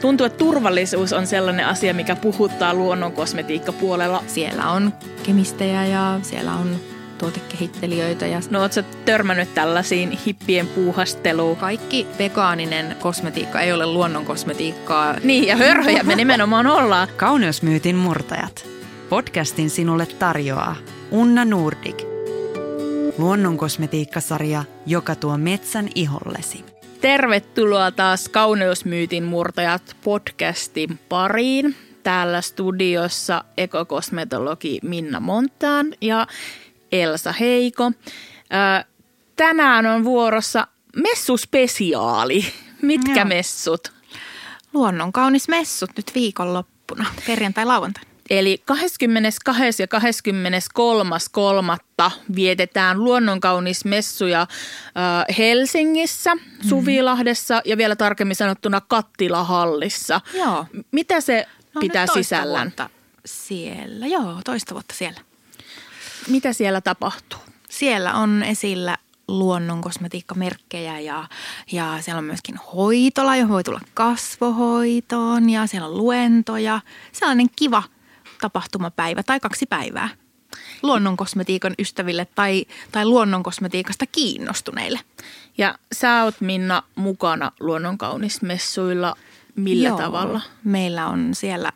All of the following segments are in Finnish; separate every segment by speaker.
Speaker 1: Tuntuu, että turvallisuus on sellainen asia, mikä puhuttaa luonnon kosmetiikkapuolella.
Speaker 2: Siellä on kemistejä ja siellä on tuotekehittelijöitä. Ja...
Speaker 1: No ootko törmännyt tällaisiin hippien puuhasteluun?
Speaker 2: Kaikki vegaaninen kosmetiikka ei ole luonnon kosmetiikkaa.
Speaker 1: Niin, ja hörhöjä me nimenomaan ollaan.
Speaker 3: Kauneusmyytin murtajat. Podcastin sinulle tarjoaa Unna Nordik. Luonnon kosmetiikkasarja, joka tuo metsän ihollesi.
Speaker 1: Tervetuloa taas Kauneusmyytin murtajat podcastin pariin. Täällä studiossa ekokosmetologi Minna Montaan ja Elsa Heiko. Tänään on vuorossa messuspesiaali. Mitkä Joo. messut?
Speaker 2: Luonnon kaunis messut nyt viikonloppuna, perjantai-lauantai.
Speaker 1: Eli 22. ja 23.3. vietetään luonnonkaunismessuja Helsingissä, mhm. Suvilahdessa mm-hmm. ja vielä tarkemmin sanottuna Kattilahallissa.
Speaker 2: Joo.
Speaker 1: Mitä se no, pitää sisällään?
Speaker 2: siellä, joo, toista vuotta siellä.
Speaker 1: Mitä siellä tapahtuu?
Speaker 2: Siellä on esillä luonnon kosmetiikkamerkkejä ja, ja siellä on myöskin hoitola, johon voi tulla kasvohoitoon ja siellä on luentoja. Sellainen kiva tapahtumapäivä tai kaksi päivää luonnonkosmetiikan ystäville tai, tai luonnonkosmetiikasta kiinnostuneille.
Speaker 1: Ja sä oot Minna mukana luonnonkaunismessuilla millä Joo, tavalla?
Speaker 2: Meillä on siellä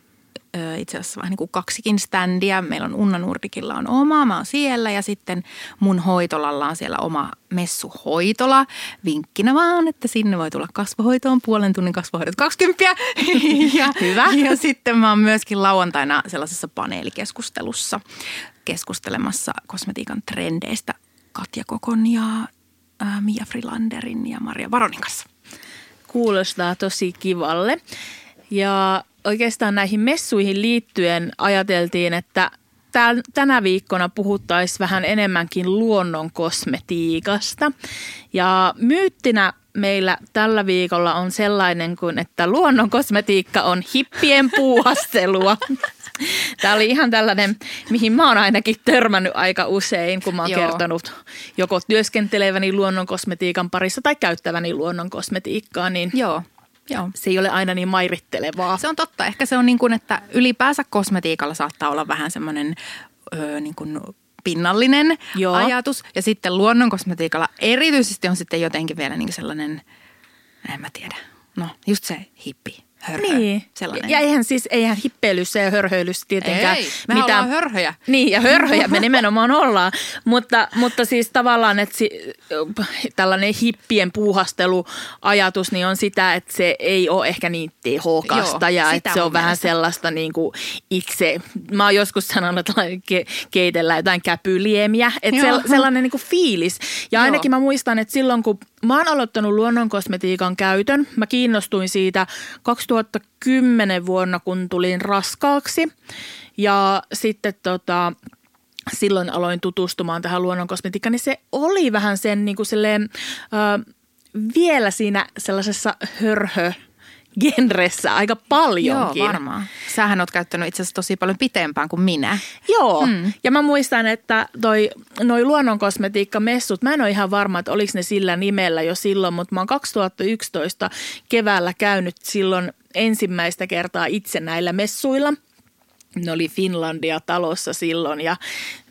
Speaker 2: itse asiassa vähän niin kuin kaksikin ständiä. Meillä on Unna Nurdikilla on oma, mä oon siellä ja sitten mun hoitolalla on siellä oma messuhoitola. Vinkkinä vaan, että sinne voi tulla kasvohoitoon puolen tunnin kasvohoidot 20.
Speaker 1: ja, Hyvä.
Speaker 2: Ja sitten mä oon myöskin lauantaina sellaisessa paneelikeskustelussa keskustelemassa kosmetiikan trendeistä Katja Kokon ja äh, Mia Frilanderin ja Maria Varonin kanssa.
Speaker 1: Kuulostaa tosi kivalle. Ja oikeastaan näihin messuihin liittyen ajateltiin, että tänä viikkona puhuttaisiin vähän enemmänkin luonnon kosmetiikasta. Ja myyttinä meillä tällä viikolla on sellainen kuin, että luonnon kosmetiikka on hippien puuhastelua. Tämä oli ihan tällainen, mihin mä oon ainakin törmännyt aika usein, kun mä oon Joo. kertonut joko työskenteleväni luonnon kosmetiikan parissa tai käyttäväni luonnon kosmetiikkaa. Niin
Speaker 2: Joo. Joo.
Speaker 1: Se ei ole aina niin mairittelevaa.
Speaker 2: Se on totta. Ehkä se on niin kuin, että ylipäänsä kosmetiikalla saattaa olla vähän semmoinen öö, niin kuin pinnallinen Joo. ajatus. Ja sitten luonnon kosmetiikalla erityisesti on sitten jotenkin vielä niin sellainen, en mä tiedä, no just se hippi hörhö. Niin. Sellainen.
Speaker 1: Ja eihän siis, eihän hippeilyssä ja hörhöilyssä tietenkään
Speaker 2: Ei, me mitään. ollaan hörhöjä.
Speaker 1: Niin, ja hörhöjä me nimenomaan ollaan. Mutta, mutta siis tavallaan, että si, tällainen hippien puuhasteluajatus niin on sitä, että se ei ole ehkä niin tehokasta Joo, ja että se on vähän mielestä. sellaista niin kuin itse, mä oon joskus sanonut, että ke, keitellään jotain käpyliemiä, että se, sellainen niin kuin fiilis. Ja Joo. ainakin mä muistan, että silloin kun Mä oon aloittanut luonnonkosmetiikan käytön. Mä kiinnostuin siitä 2010 vuonna, kun tulin raskaaksi. Ja sitten tota, silloin aloin tutustumaan tähän luonnonkosmetiikkaan, niin se oli vähän sen niin kuin silleen, äh, vielä siinä sellaisessa hörhö genressä aika paljonkin.
Speaker 2: Joo, varmaan. Sähän oot käyttänyt itse asiassa tosi paljon pitempään kuin minä.
Speaker 1: Joo, mm. ja mä muistan, että toi, noi luonnonkosmetiikkamessut, mä en ole ihan varma, että oliko ne sillä nimellä jo silloin, mutta mä oon 2011 keväällä käynyt silloin ensimmäistä kertaa itse näillä messuilla – ne oli Finlandia talossa silloin ja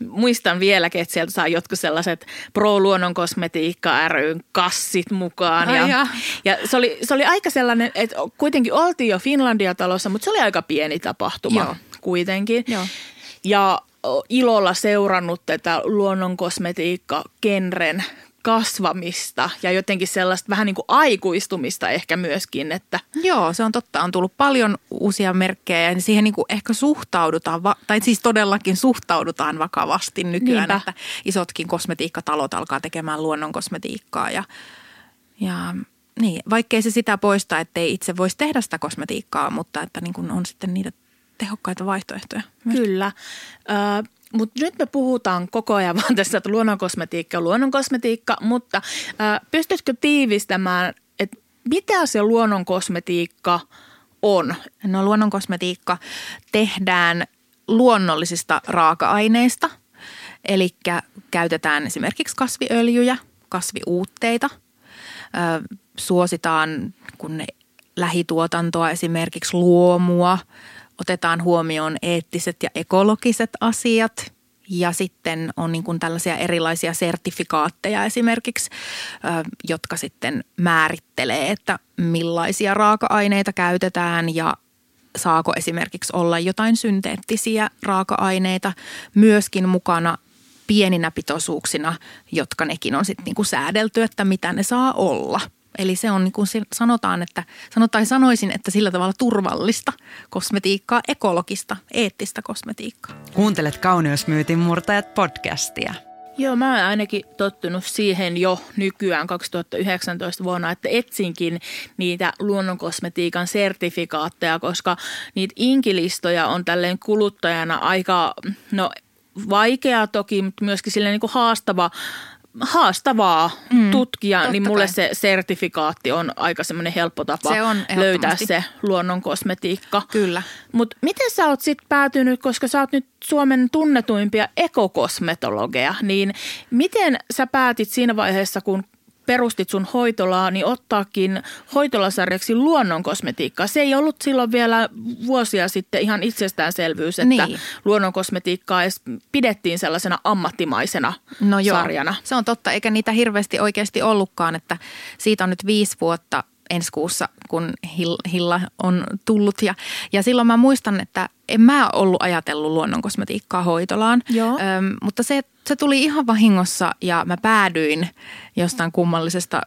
Speaker 1: muistan vieläkin, että sieltä saa jotkut sellaiset Pro-luonnon kosmetiikka ryn kassit mukaan. Ja, ja. ja se, oli, se oli aika sellainen, että kuitenkin oltiin jo Finlandia talossa, mutta se oli aika pieni tapahtuma Joo. kuitenkin. Joo. Ja ilolla seurannut tätä luonnon kosmetiikka genren kasvamista ja jotenkin sellaista vähän niin kuin aikuistumista ehkä myöskin. Että.
Speaker 2: Joo, se on totta. On tullut paljon uusia merkkejä ja siihen niin kuin ehkä suhtaudutaan, tai siis todellakin suhtaudutaan vakavasti nykyään, Niinpä. että isotkin kosmetiikkatalot alkaa tekemään luonnon kosmetiikkaa ja, ja niin, vaikkei se sitä poista, ettei itse voisi tehdä sitä kosmetiikkaa, mutta että niin kuin on sitten niitä tehokkaita vaihtoehtoja.
Speaker 1: Myös. Kyllä. Ö, mutta nyt me puhutaan koko ajan vaan tässä, että luonnonkosmetiikka on luonnonkosmetiikka, mutta ää, pystytkö tiivistämään, että mitä se luonnonkosmetiikka on?
Speaker 2: No luonnonkosmetiikka tehdään luonnollisista raaka-aineista, eli käytetään esimerkiksi kasviöljyjä, kasviuutteita, ää, suositaan, kun lähituotantoa, esimerkiksi luomua, otetaan huomioon eettiset ja ekologiset asiat ja sitten on niin kuin tällaisia erilaisia sertifikaatteja esimerkiksi, jotka sitten määrittelee, että millaisia raaka-aineita käytetään ja saako esimerkiksi olla jotain synteettisiä raaka-aineita myöskin mukana pieninä pitoisuuksina, jotka nekin on sitten niin kuin säädelty, että mitä ne saa olla – Eli se on niin kuin sanotaan, että sanotaan sanoisin, että sillä tavalla turvallista kosmetiikkaa, ekologista, eettistä kosmetiikkaa.
Speaker 3: Kuuntelet Kauneusmyytin murtajat podcastia.
Speaker 1: Joo, mä oon ainakin tottunut siihen jo nykyään 2019 vuonna, että etsinkin niitä luonnonkosmetiikan sertifikaatteja, koska niitä inkilistoja on tälleen kuluttajana aika, no vaikea toki, mutta myöskin silleen niin kuin haastava haastavaa mm, tutkia, niin mulle kai. se sertifikaatti on aika semmoinen helppo tapa se on löytää se luonnon kosmetiikka.
Speaker 2: Kyllä.
Speaker 1: Mutta miten sä oot sitten päätynyt, koska sä oot nyt Suomen tunnetuimpia ekokosmetologeja, niin miten sä päätit siinä vaiheessa, kun perustit sun hoitolaa, niin ottaakin hoitolasarjaksi luonnon kosmetiikkaa. Se ei ollut silloin vielä vuosia sitten ihan itsestäänselvyys, että niin. luonnon kosmetiikkaa edes pidettiin sellaisena ammattimaisena no joo, sarjana.
Speaker 2: Se on totta, eikä niitä hirveästi oikeasti ollutkaan, että siitä on nyt viisi vuotta ensi kuussa, kun Hilla on tullut. Ja, ja silloin mä muistan, että en mä ollut ajatellut luonnonkosmetiikkaa hoitolaan,
Speaker 1: Joo.
Speaker 2: Öm, mutta se, se tuli ihan vahingossa ja mä päädyin jostain kummallisesta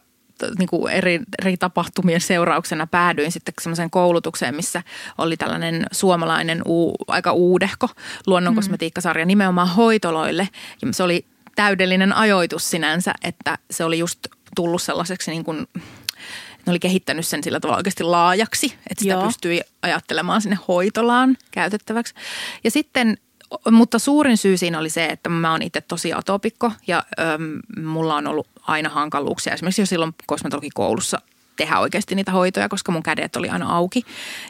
Speaker 2: niin kuin eri, eri tapahtumien seurauksena päädyin sitten semmoiseen koulutukseen, missä oli tällainen suomalainen uu, aika uudehko luonnonkosmetiikkasarja mm. nimenomaan hoitoloille. Ja se oli täydellinen ajoitus sinänsä, että se oli just tullut sellaiseksi niin kuin ne oli kehittänyt sen sillä tavalla oikeasti laajaksi, että sitä Joo. pystyi ajattelemaan sinne hoitolaan käytettäväksi. Ja sitten mutta suurin syy siinä oli se, että mä oon itse tosi atopikko ja äm, mulla on ollut aina hankaluuksia. Esimerkiksi jo silloin kosmetologikoulussa tehdä oikeasti niitä hoitoja, koska mun kädet oli aina auki.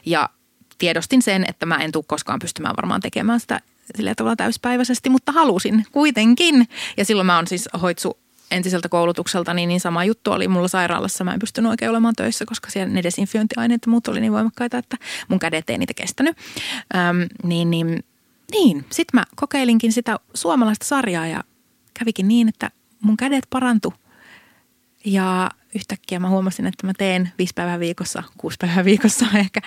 Speaker 2: Ja tiedostin sen, että mä en tule koskaan pystymään varmaan tekemään sitä sillä tavalla täyspäiväisesti, mutta halusin kuitenkin. Ja silloin mä oon siis hoitsu entiseltä koulutukselta, niin, niin sama juttu oli mulla sairaalassa. Mä en pystynyt oikein olemaan töissä, koska siellä ne desinfiointiaineet ja muut oli niin voimakkaita, että mun kädet ei niitä kestänyt. Öm, niin, niin, niin. sitten mä kokeilinkin sitä suomalaista sarjaa ja kävikin niin, että mun kädet parantu. Ja yhtäkkiä mä huomasin, että mä teen viisi päivää viikossa, kuusi päivää viikossa ehkä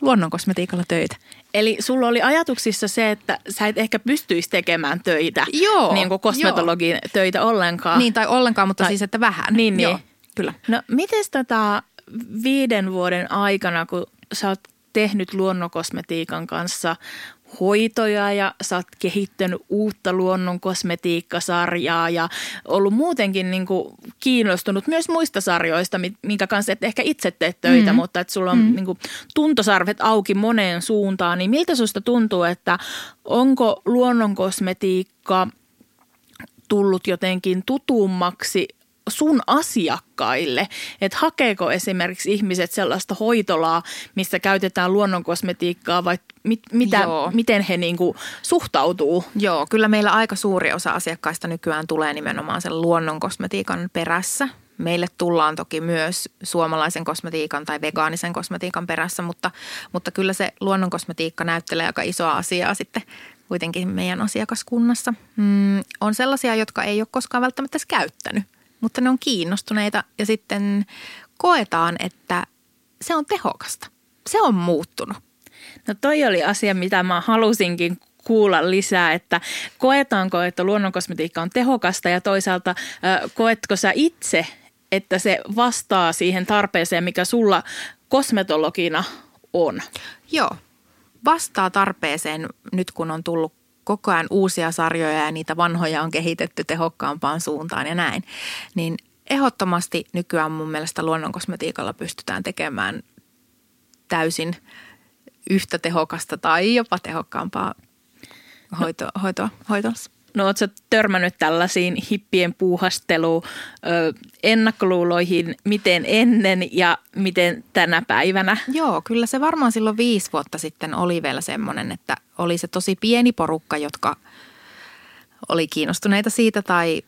Speaker 2: luonnonkosmetiikalla töitä.
Speaker 1: Eli sulla oli ajatuksissa se, että sä et ehkä pystyisi tekemään töitä,
Speaker 2: joo,
Speaker 1: niin kuin kosmetologin joo. töitä ollenkaan.
Speaker 2: Niin, tai ollenkaan, mutta tai, siis että vähän.
Speaker 1: Niin, niin.
Speaker 2: Joo, kyllä.
Speaker 1: No, miten tätä viiden vuoden aikana, kun sä oot tehnyt luonnonkosmetiikan kanssa hoitoja ja sä oot kehittänyt uutta luonnon kosmetiikkasarjaa ja ollut muutenkin niin kuin kiinnostunut myös muista sarjoista, minkä kanssa et ehkä itse tee töitä, mm. mutta että sulla on mm. niin kuin tuntosarvet auki moneen suuntaan, niin miltä susta tuntuu, että onko luonnon kosmetiikka tullut jotenkin tutummaksi sun asiakkaille, että hakeeko esimerkiksi ihmiset sellaista hoitolaa, missä käytetään luonnonkosmetiikkaa vai mit, mitä, miten he niinku suhtautuu?
Speaker 2: Joo, kyllä meillä aika suuri osa asiakkaista nykyään tulee nimenomaan sen luonnonkosmetiikan perässä. Meille tullaan toki myös suomalaisen kosmetiikan tai vegaanisen kosmetiikan perässä, mutta, mutta kyllä se luonnonkosmetiikka näyttelee aika isoa asiaa sitten kuitenkin meidän asiakaskunnassa. Mm, on sellaisia, jotka ei ole koskaan välttämättä käyttänyt mutta ne on kiinnostuneita ja sitten koetaan, että se on tehokasta. Se on muuttunut.
Speaker 1: No toi oli asia, mitä mä halusinkin kuulla lisää, että koetaanko, että luonnonkosmetiikka on tehokasta ja toisaalta koetko sä itse, että se vastaa siihen tarpeeseen, mikä sulla kosmetologina on?
Speaker 2: Joo, vastaa tarpeeseen nyt kun on tullut koko ajan uusia sarjoja ja niitä vanhoja on kehitetty tehokkaampaan suuntaan ja näin. Niin ehdottomasti nykyään mun mielestä luonnonkosmetiikalla pystytään tekemään täysin yhtä tehokasta tai jopa tehokkaampaa hoito, hoitoa, hoitossa.
Speaker 1: No ootko törmännyt tällaisiin hippien puuhastelu ennakkoluuloihin, miten ennen ja miten tänä päivänä?
Speaker 2: Joo, kyllä se varmaan silloin viisi vuotta sitten oli vielä semmoinen, että oli se tosi pieni porukka, jotka oli kiinnostuneita siitä tai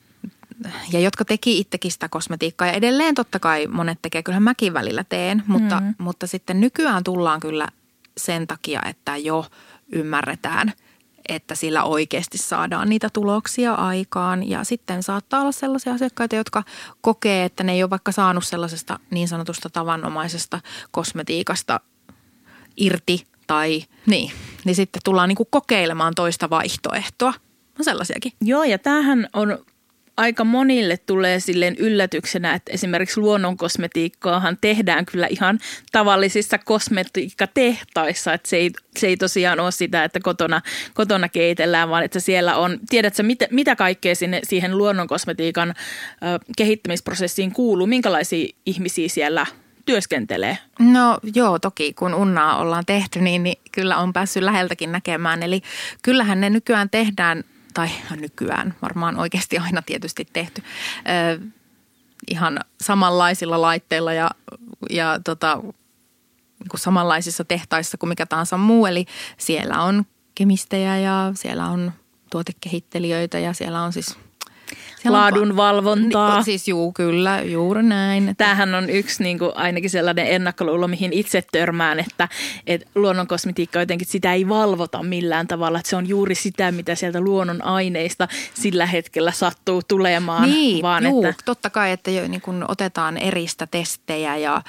Speaker 2: ja jotka teki itsekin sitä kosmetiikkaa. Ja edelleen totta kai monet tekee, kyllähän mäkin välillä teen, mutta, mm. mutta sitten nykyään tullaan kyllä sen takia, että jo ymmärretään, että sillä oikeasti saadaan niitä tuloksia aikaan. Ja sitten saattaa olla sellaisia asiakkaita, jotka kokee, että ne ei ole vaikka saanut sellaisesta niin sanotusta tavanomaisesta kosmetiikasta irti tai niin. Niin sitten tullaan niin kuin kokeilemaan toista vaihtoehtoa. On sellaisiakin.
Speaker 1: Joo, ja tämähän on aika monille tulee silleen yllätyksenä, että esimerkiksi luonnonkosmetiikkaahan tehdään kyllä ihan tavallisissa kosmetiikkatehtaissa, että se ei, se ei tosiaan ole sitä, että kotona, kotona keitellään, vaan että siellä on, tiedätkö mitä, mitä kaikkea sinne, siihen luonnonkosmetiikan ö, kehittämisprosessiin kuuluu, minkälaisia ihmisiä siellä työskentelee?
Speaker 2: No joo, toki kun unnaa ollaan tehty, niin, niin kyllä on päässyt läheltäkin näkemään. Eli kyllähän ne nykyään tehdään – tai nykyään varmaan oikeasti aina tietysti tehty, ihan samanlaisilla laitteilla ja, ja tota, niin kuin samanlaisissa tehtaissa kuin mikä tahansa muu. Eli siellä on kemistejä ja siellä on tuotekehittelijöitä ja siellä on siis –
Speaker 1: laadun valvontaa.
Speaker 2: Niin, siis juu, kyllä, juuri näin.
Speaker 1: Tämähän on yksi niin kuin, ainakin sellainen ennakkoluulo, mihin itse törmään, että, että luonnonkosmetiikka jotenkin sitä ei valvota millään tavalla. Että se on juuri sitä, mitä sieltä luonnon aineista sillä hetkellä sattuu tulemaan.
Speaker 2: Niin, vaan juu, että... totta kai, että jo, niin kun otetaan eristä testejä ja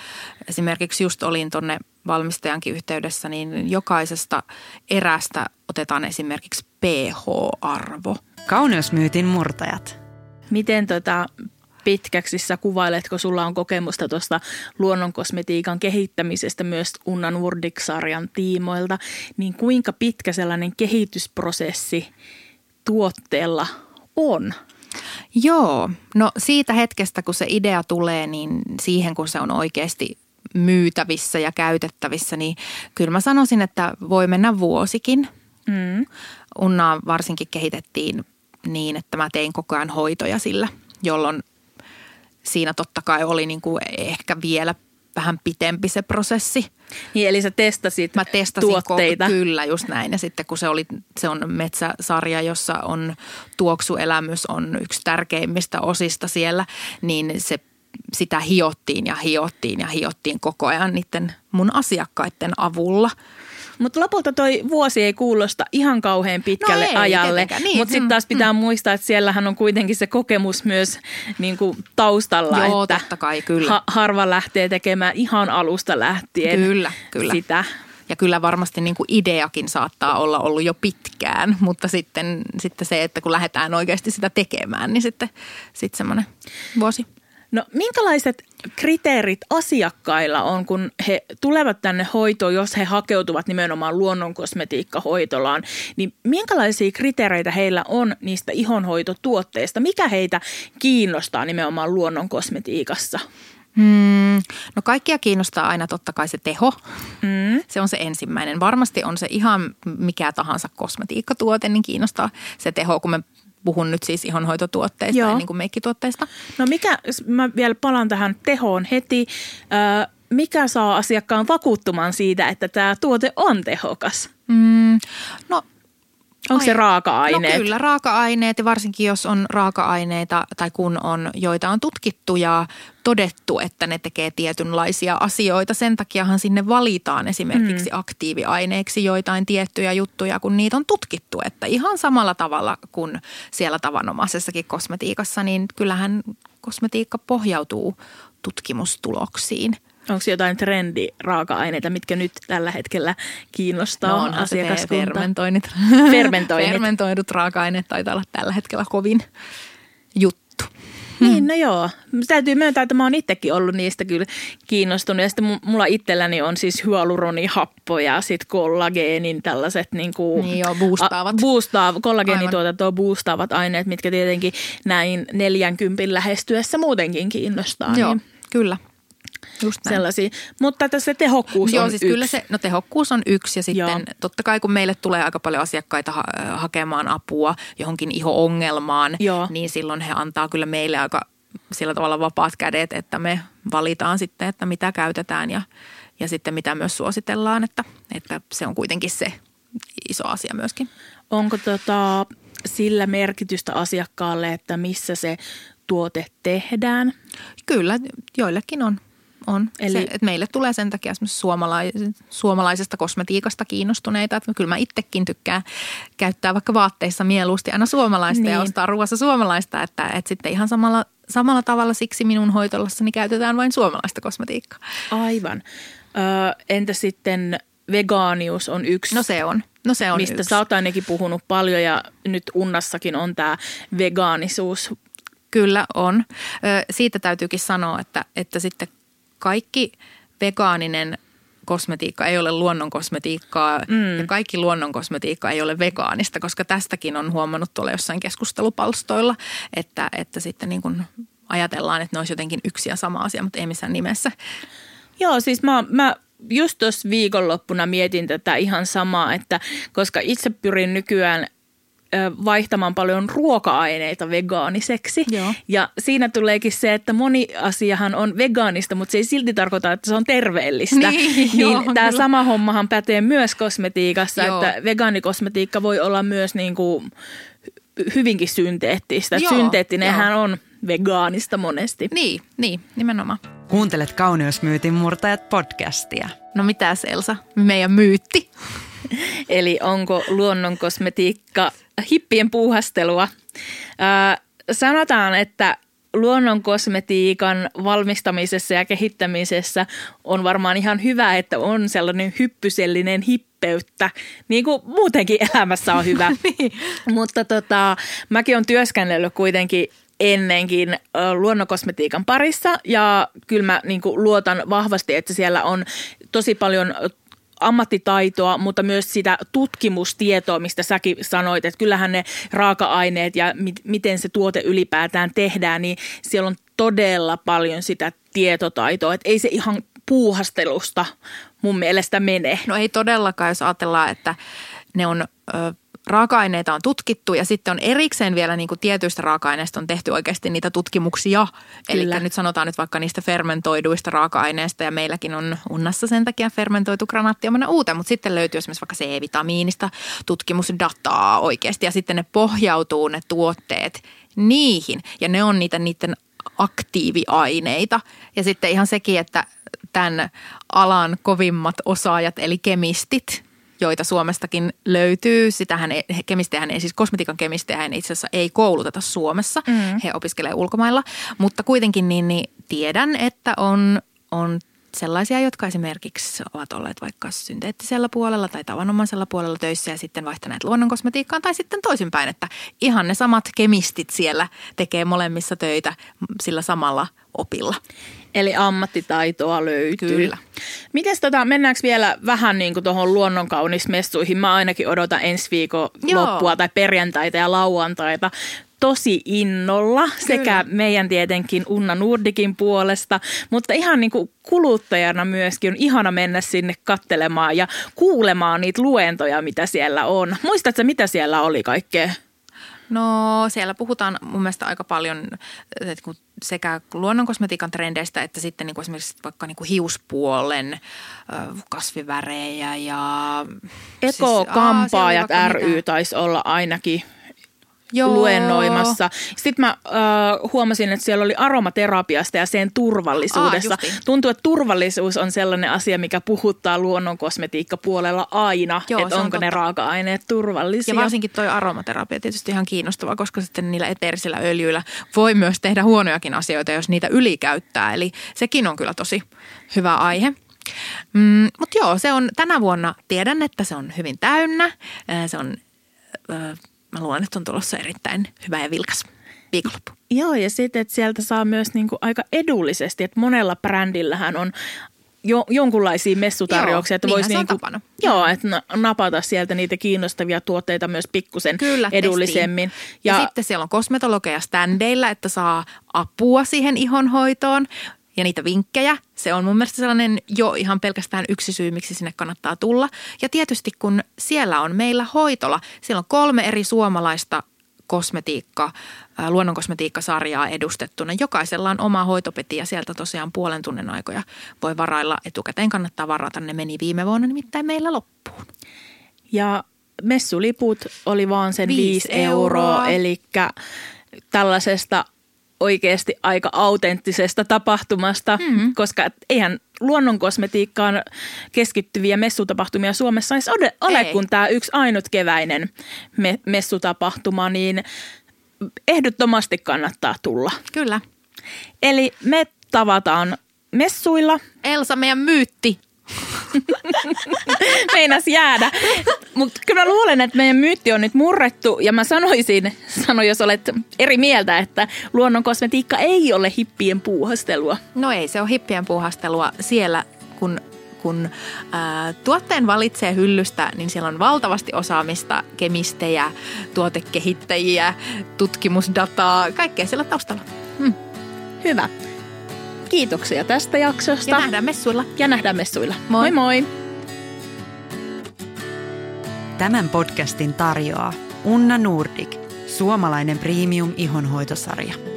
Speaker 2: esimerkiksi just olin tuonne valmistajankin yhteydessä, niin jokaisesta erästä otetaan esimerkiksi pH-arvo.
Speaker 3: Kauneusmyytin murtajat.
Speaker 1: Miten tota pitkäksi sä kuvailet, kun sulla on kokemusta tuosta luonnonkosmetiikan kehittämisestä myös Unnan Urdik-sarjan tiimoilta, niin kuinka pitkä sellainen kehitysprosessi tuotteella on?
Speaker 2: Joo, no siitä hetkestä kun se idea tulee, niin siihen kun se on oikeasti myytävissä ja käytettävissä, niin kyllä mä sanoisin, että voi mennä vuosikin. Mm. Unnaa varsinkin kehitettiin niin, että mä tein koko ajan hoitoja sillä, jolloin siinä totta kai oli niin kuin ehkä vielä vähän pitempi se prosessi.
Speaker 1: Niin, eli sä testasit Mä testasin tuotteita.
Speaker 2: Ko- kyllä, just näin. Ja sitten kun se, oli, se on metsäsarja, jossa on tuoksuelämys on yksi tärkeimmistä osista siellä, niin se sitä hiottiin ja hiottiin ja hiottiin koko ajan niiden mun asiakkaiden avulla –
Speaker 1: mutta lopulta toi vuosi ei kuulosta ihan kauhean pitkälle no ei, ajalle. Niin. Mutta sitten taas pitää mm. muistaa, että siellähän on kuitenkin se kokemus myös niin kuin taustalla.
Speaker 2: Joo,
Speaker 1: että
Speaker 2: totta kai, kyllä. Ha-
Speaker 1: harva lähtee tekemään ihan alusta lähtien
Speaker 2: kyllä, kyllä.
Speaker 1: sitä.
Speaker 2: Ja kyllä varmasti niin kuin ideakin saattaa olla ollut jo pitkään, mutta sitten, sitten se, että kun lähdetään oikeasti sitä tekemään, niin sitten, sitten semmoinen vuosi.
Speaker 1: No minkälaiset kriteerit asiakkailla on, kun he tulevat tänne hoitoon, jos he hakeutuvat nimenomaan luonnonkosmetiikkahoitolaan, niin minkälaisia kriteereitä heillä on niistä ihonhoitotuotteista? Mikä heitä kiinnostaa nimenomaan luonnonkosmetiikassa?
Speaker 2: Hmm, no kaikkia kiinnostaa aina totta kai se teho. Mm. Se on se ensimmäinen. Varmasti on se ihan mikä tahansa kosmetiikkatuote, niin kiinnostaa se teho, kun me puhun nyt siis ihonhoitotuotteista ja niin kuin meikkituotteista.
Speaker 1: No mikä, mä vielä palaan tähän tehoon heti. Ö, mikä saa asiakkaan vakuuttumaan siitä, että tämä tuote on tehokas? Mm,
Speaker 2: no
Speaker 1: Onko se raaka-aineet?
Speaker 2: No kyllä, raaka-aineet ja varsinkin jos on raaka-aineita tai kun on, joita on tutkittu ja todettu, että ne tekee tietynlaisia asioita. Sen takiahan sinne valitaan esimerkiksi mm. aktiiviaineeksi joitain tiettyjä juttuja, kun niitä on tutkittu. Että ihan samalla tavalla kuin siellä tavanomaisessakin kosmetiikassa, niin kyllähän kosmetiikka pohjautuu tutkimustuloksiin –
Speaker 1: Onko jotain trendi-raaka-aineita, mitkä nyt tällä hetkellä kiinnostaa no asiakaskuntaa?
Speaker 2: Fermentoinnit.
Speaker 1: Fermentoinnit.
Speaker 2: Fermentoidut raaka-aineet taitaa olla tällä hetkellä kovin juttu.
Speaker 1: Niin, no joo. Täytyy myöntää, että mä oon itsekin ollut niistä kyllä kiinnostunut. Ja sitten mulla itselläni on siis hyaluronihappo ja sitten kollageenin tällaiset niin kuin,
Speaker 2: niin joo, boostaavat. A,
Speaker 1: boostaa, kollageenituotantoa boostaavat aineet, mitkä tietenkin näin 40 lähestyessä muutenkin kiinnostaa.
Speaker 2: Joo, niin. kyllä.
Speaker 1: Just näin. sellaisia. Mutta tässä tehokkuus
Speaker 2: Joo,
Speaker 1: on
Speaker 2: siis
Speaker 1: yksi.
Speaker 2: kyllä se, no tehokkuus on yksi ja sitten Joo. totta kai kun meille tulee aika paljon asiakkaita ha- hakemaan apua johonkin iho-ongelmaan, Joo. niin silloin he antaa kyllä meille aika sillä tavalla vapaat kädet, että me valitaan sitten, että mitä käytetään ja, ja sitten mitä myös suositellaan, että, että se on kuitenkin se iso asia myöskin.
Speaker 1: Onko tota, sillä merkitystä asiakkaalle, että missä se tuote tehdään?
Speaker 2: Kyllä, joillekin on. On. Eli... Se, että meille tulee sen takia suomalais- suomalaisesta kosmetiikasta kiinnostuneita. Että kyllä mä itsekin tykkään käyttää vaikka vaatteissa mieluusti aina suomalaista niin. ja ostaa ruoassa suomalaista. Että, että sitten ihan samalla, samalla tavalla siksi minun hoitolassani käytetään vain suomalaista kosmetiikkaa.
Speaker 1: Aivan. Ö, entä sitten vegaanius on yksi.
Speaker 2: No se on. No se on
Speaker 1: Mistä
Speaker 2: yksi.
Speaker 1: sä oot ainakin puhunut paljon ja nyt Unnassakin on tämä vegaanisuus.
Speaker 2: Kyllä on. Ö, siitä täytyykin sanoa, että, että sitten kaikki vegaaninen kosmetiikka ei ole luonnon kosmetiikkaa mm. ja kaikki luonnon kosmetiikka ei ole vegaanista, koska tästäkin on huomannut tuolla jossain keskustelupalstoilla, että, että sitten niin kuin ajatellaan, että ne olisi jotenkin yksi ja sama asia, mutta ei missään nimessä.
Speaker 1: Joo, siis mä, mä just tuossa viikonloppuna mietin tätä ihan samaa, että koska itse pyrin nykyään vaihtamaan paljon ruoka-aineita vegaaniseksi.
Speaker 2: Joo.
Speaker 1: Ja siinä tuleekin se, että moni asiahan on vegaanista, mutta se ei silti tarkoita, että se on terveellistä.
Speaker 2: Niin,
Speaker 1: niin
Speaker 2: joo,
Speaker 1: tämä
Speaker 2: kyllä.
Speaker 1: sama hommahan pätee myös kosmetiikassa,
Speaker 2: Joo.
Speaker 1: että vegaanikosmetiikka voi olla myös niin kuin hyvinkin synteettistä.
Speaker 2: Joo,
Speaker 1: Synteettinenhän on vegaanista monesti.
Speaker 2: Niin, niin, nimenomaan.
Speaker 3: Kuuntelet Kauneusmyytin murtajat podcastia.
Speaker 2: No mitäs Elsa, meidän myytti?
Speaker 1: Eli onko luonnon kosmetiikka hippien puuhastelua? Ää, sanotaan, että luonnon kosmetiikan valmistamisessa ja kehittämisessä on varmaan ihan hyvä, että on sellainen hyppysellinen hippeyttä, niin kuin muutenkin elämässä on hyvä.
Speaker 2: Niin.
Speaker 1: Mutta tota, mäkin olen työskennellyt kuitenkin ennenkin ö, luonnonkosmetiikan parissa ja kyllä mä niin kuin luotan vahvasti, että siellä on tosi paljon ammattitaitoa, mutta myös sitä tutkimustietoa, mistä säkin sanoit, että kyllähän ne raaka-aineet ja mit, miten se tuote ylipäätään tehdään, niin siellä on todella paljon sitä tietotaitoa, että ei se ihan puuhastelusta mun mielestä mene.
Speaker 2: No ei todellakaan, jos ajatellaan, että ne on... Ö, raaka-aineita on tutkittu ja sitten on erikseen vielä niin kuin tietyistä raaka-aineista on tehty oikeasti niitä tutkimuksia. Eli nyt sanotaan nyt vaikka niistä fermentoiduista raaka-aineista ja meilläkin on unnassa sen takia fermentoitu granaatti omana uuteen, mutta sitten löytyy esimerkiksi vaikka C-vitamiinista tutkimusdataa oikeasti ja sitten ne pohjautuu ne tuotteet niihin ja ne on niitä niiden aktiiviaineita. Ja sitten ihan sekin, että tämän alan kovimmat osaajat eli kemistit, joita Suomestakin löytyy. Sitähän ei, kemistejähän ei, siis kosmetiikan kemistejähän itse asiassa ei kouluteta Suomessa. Mm. He opiskelee ulkomailla, mutta kuitenkin niin, niin tiedän, että on, on sellaisia, jotka esimerkiksi ovat olleet vaikka synteettisellä puolella tai tavanomaisella puolella töissä ja sitten vaihtaneet luonnonkosmetiikkaan tai sitten toisinpäin, että ihan ne samat kemistit siellä tekee molemmissa töitä sillä samalla opilla.
Speaker 1: Eli ammattitaitoa löytyy.
Speaker 2: Kyllä.
Speaker 1: Mites tota, mennäänkö vielä vähän niin kuin tuohon luonnonkaunismessuihin? Mä ainakin odotan ensi viikon
Speaker 2: Joo.
Speaker 1: loppua tai perjantaita ja lauantaita tosi innolla sekä meidän tietenkin Unna Nordikin puolesta, mutta ihan niin kuin kuluttajana myöskin on ihana mennä sinne kattelemaan ja kuulemaan niitä luentoja, mitä siellä on. Muistatko, mitä siellä oli kaikkea?
Speaker 2: No siellä puhutaan mun mielestä aika paljon että kun sekä luonnonkosmetiikan trendeistä että sitten niin kuin esimerkiksi vaikka niin kuin hiuspuolen kasvivärejä ja...
Speaker 1: Eko-kampaajat
Speaker 2: siis, aa,
Speaker 1: ry
Speaker 2: mitä.
Speaker 1: taisi olla ainakin
Speaker 2: Joo.
Speaker 1: luennoimassa. Sitten mä äh, huomasin, että siellä oli aromaterapiasta ja sen turvallisuudessa.
Speaker 2: Aa, justiin.
Speaker 1: Tuntuu, että turvallisuus on sellainen asia, mikä puhuttaa luonnon kosmetiikkapuolella aina,
Speaker 2: Joo,
Speaker 1: että
Speaker 2: se on
Speaker 1: onko ne
Speaker 2: totta.
Speaker 1: raaka-aineet turvallisia.
Speaker 2: Ja varsinkin toi aromaterapia tietysti ihan kiinnostava, koska sitten niillä eteerisillä öljyillä voi myös tehdä huonojakin asioita, jos niitä ylikäyttää. Eli sekin on kyllä tosi hyvä aihe. Mm, Mutta joo, se on tänä vuonna, tiedän, että se on hyvin täynnä. Ää, Se on, äh, mä luulen, että on tulossa erittäin hyvä ja vilkas viikonloppu.
Speaker 1: Joo, ja sitten, että sieltä saa myös niinku aika edullisesti, että monella brändillähän on jo, jonkunlaisia messutarjouksia,
Speaker 2: Joo,
Speaker 1: että voisi niinku,
Speaker 2: tapana.
Speaker 1: joo, että na- napata sieltä niitä kiinnostavia tuotteita myös pikkusen
Speaker 2: Kyllä,
Speaker 1: edullisemmin.
Speaker 2: Ja, ja sitten siellä on kosmetologeja ständeillä, että saa apua siihen ihonhoitoon ja niitä vinkkejä. Se on mun mielestä sellainen jo ihan pelkästään yksi syy, miksi sinne kannattaa tulla. Ja tietysti kun siellä on meillä hoitola, siellä on kolme eri suomalaista kosmetiikka, ää, luonnonkosmetiikkasarjaa edustettuna. Jokaisella on oma hoitopeti ja sieltä tosiaan puolen tunnin aikoja voi varailla. Etukäteen kannattaa varata, ne meni viime vuonna nimittäin meillä loppuun.
Speaker 1: Ja messuliput oli vaan sen
Speaker 2: Viisi
Speaker 1: 5 euroa,
Speaker 2: euroa.
Speaker 1: eli tällaisesta oikeasti aika autenttisesta tapahtumasta, mm-hmm. koska eihän luonnonkosmetiikkaan keskittyviä messutapahtumia Suomessa edes ole, ole kun tämä yksi ainut keväinen me- messutapahtuma, niin ehdottomasti kannattaa tulla.
Speaker 2: Kyllä.
Speaker 1: Eli me tavataan messuilla.
Speaker 2: Elsa, meidän myytti.
Speaker 1: Meinas jäädä. Mutta kyllä mä luulen, että meidän myytti on nyt murrettu ja mä sanoisin, sano jos olet eri mieltä, että luonnon kosmetiikka ei ole hippien puuhastelua.
Speaker 2: No ei, se on hippien puuhastelua siellä, kun kun ää, tuotteen valitsee hyllystä, niin siellä on valtavasti osaamista, kemistejä, tuotekehittäjiä, tutkimusdataa, kaikkea siellä taustalla. Hmm.
Speaker 1: Hyvä. Kiitoksia tästä jaksosta.
Speaker 2: Ja nähdään messuilla.
Speaker 1: Ja nähdään messuilla. Moi moi. moi.
Speaker 3: Tämän podcastin tarjoaa Unna Nordic, suomalainen premium ihonhoitosarja.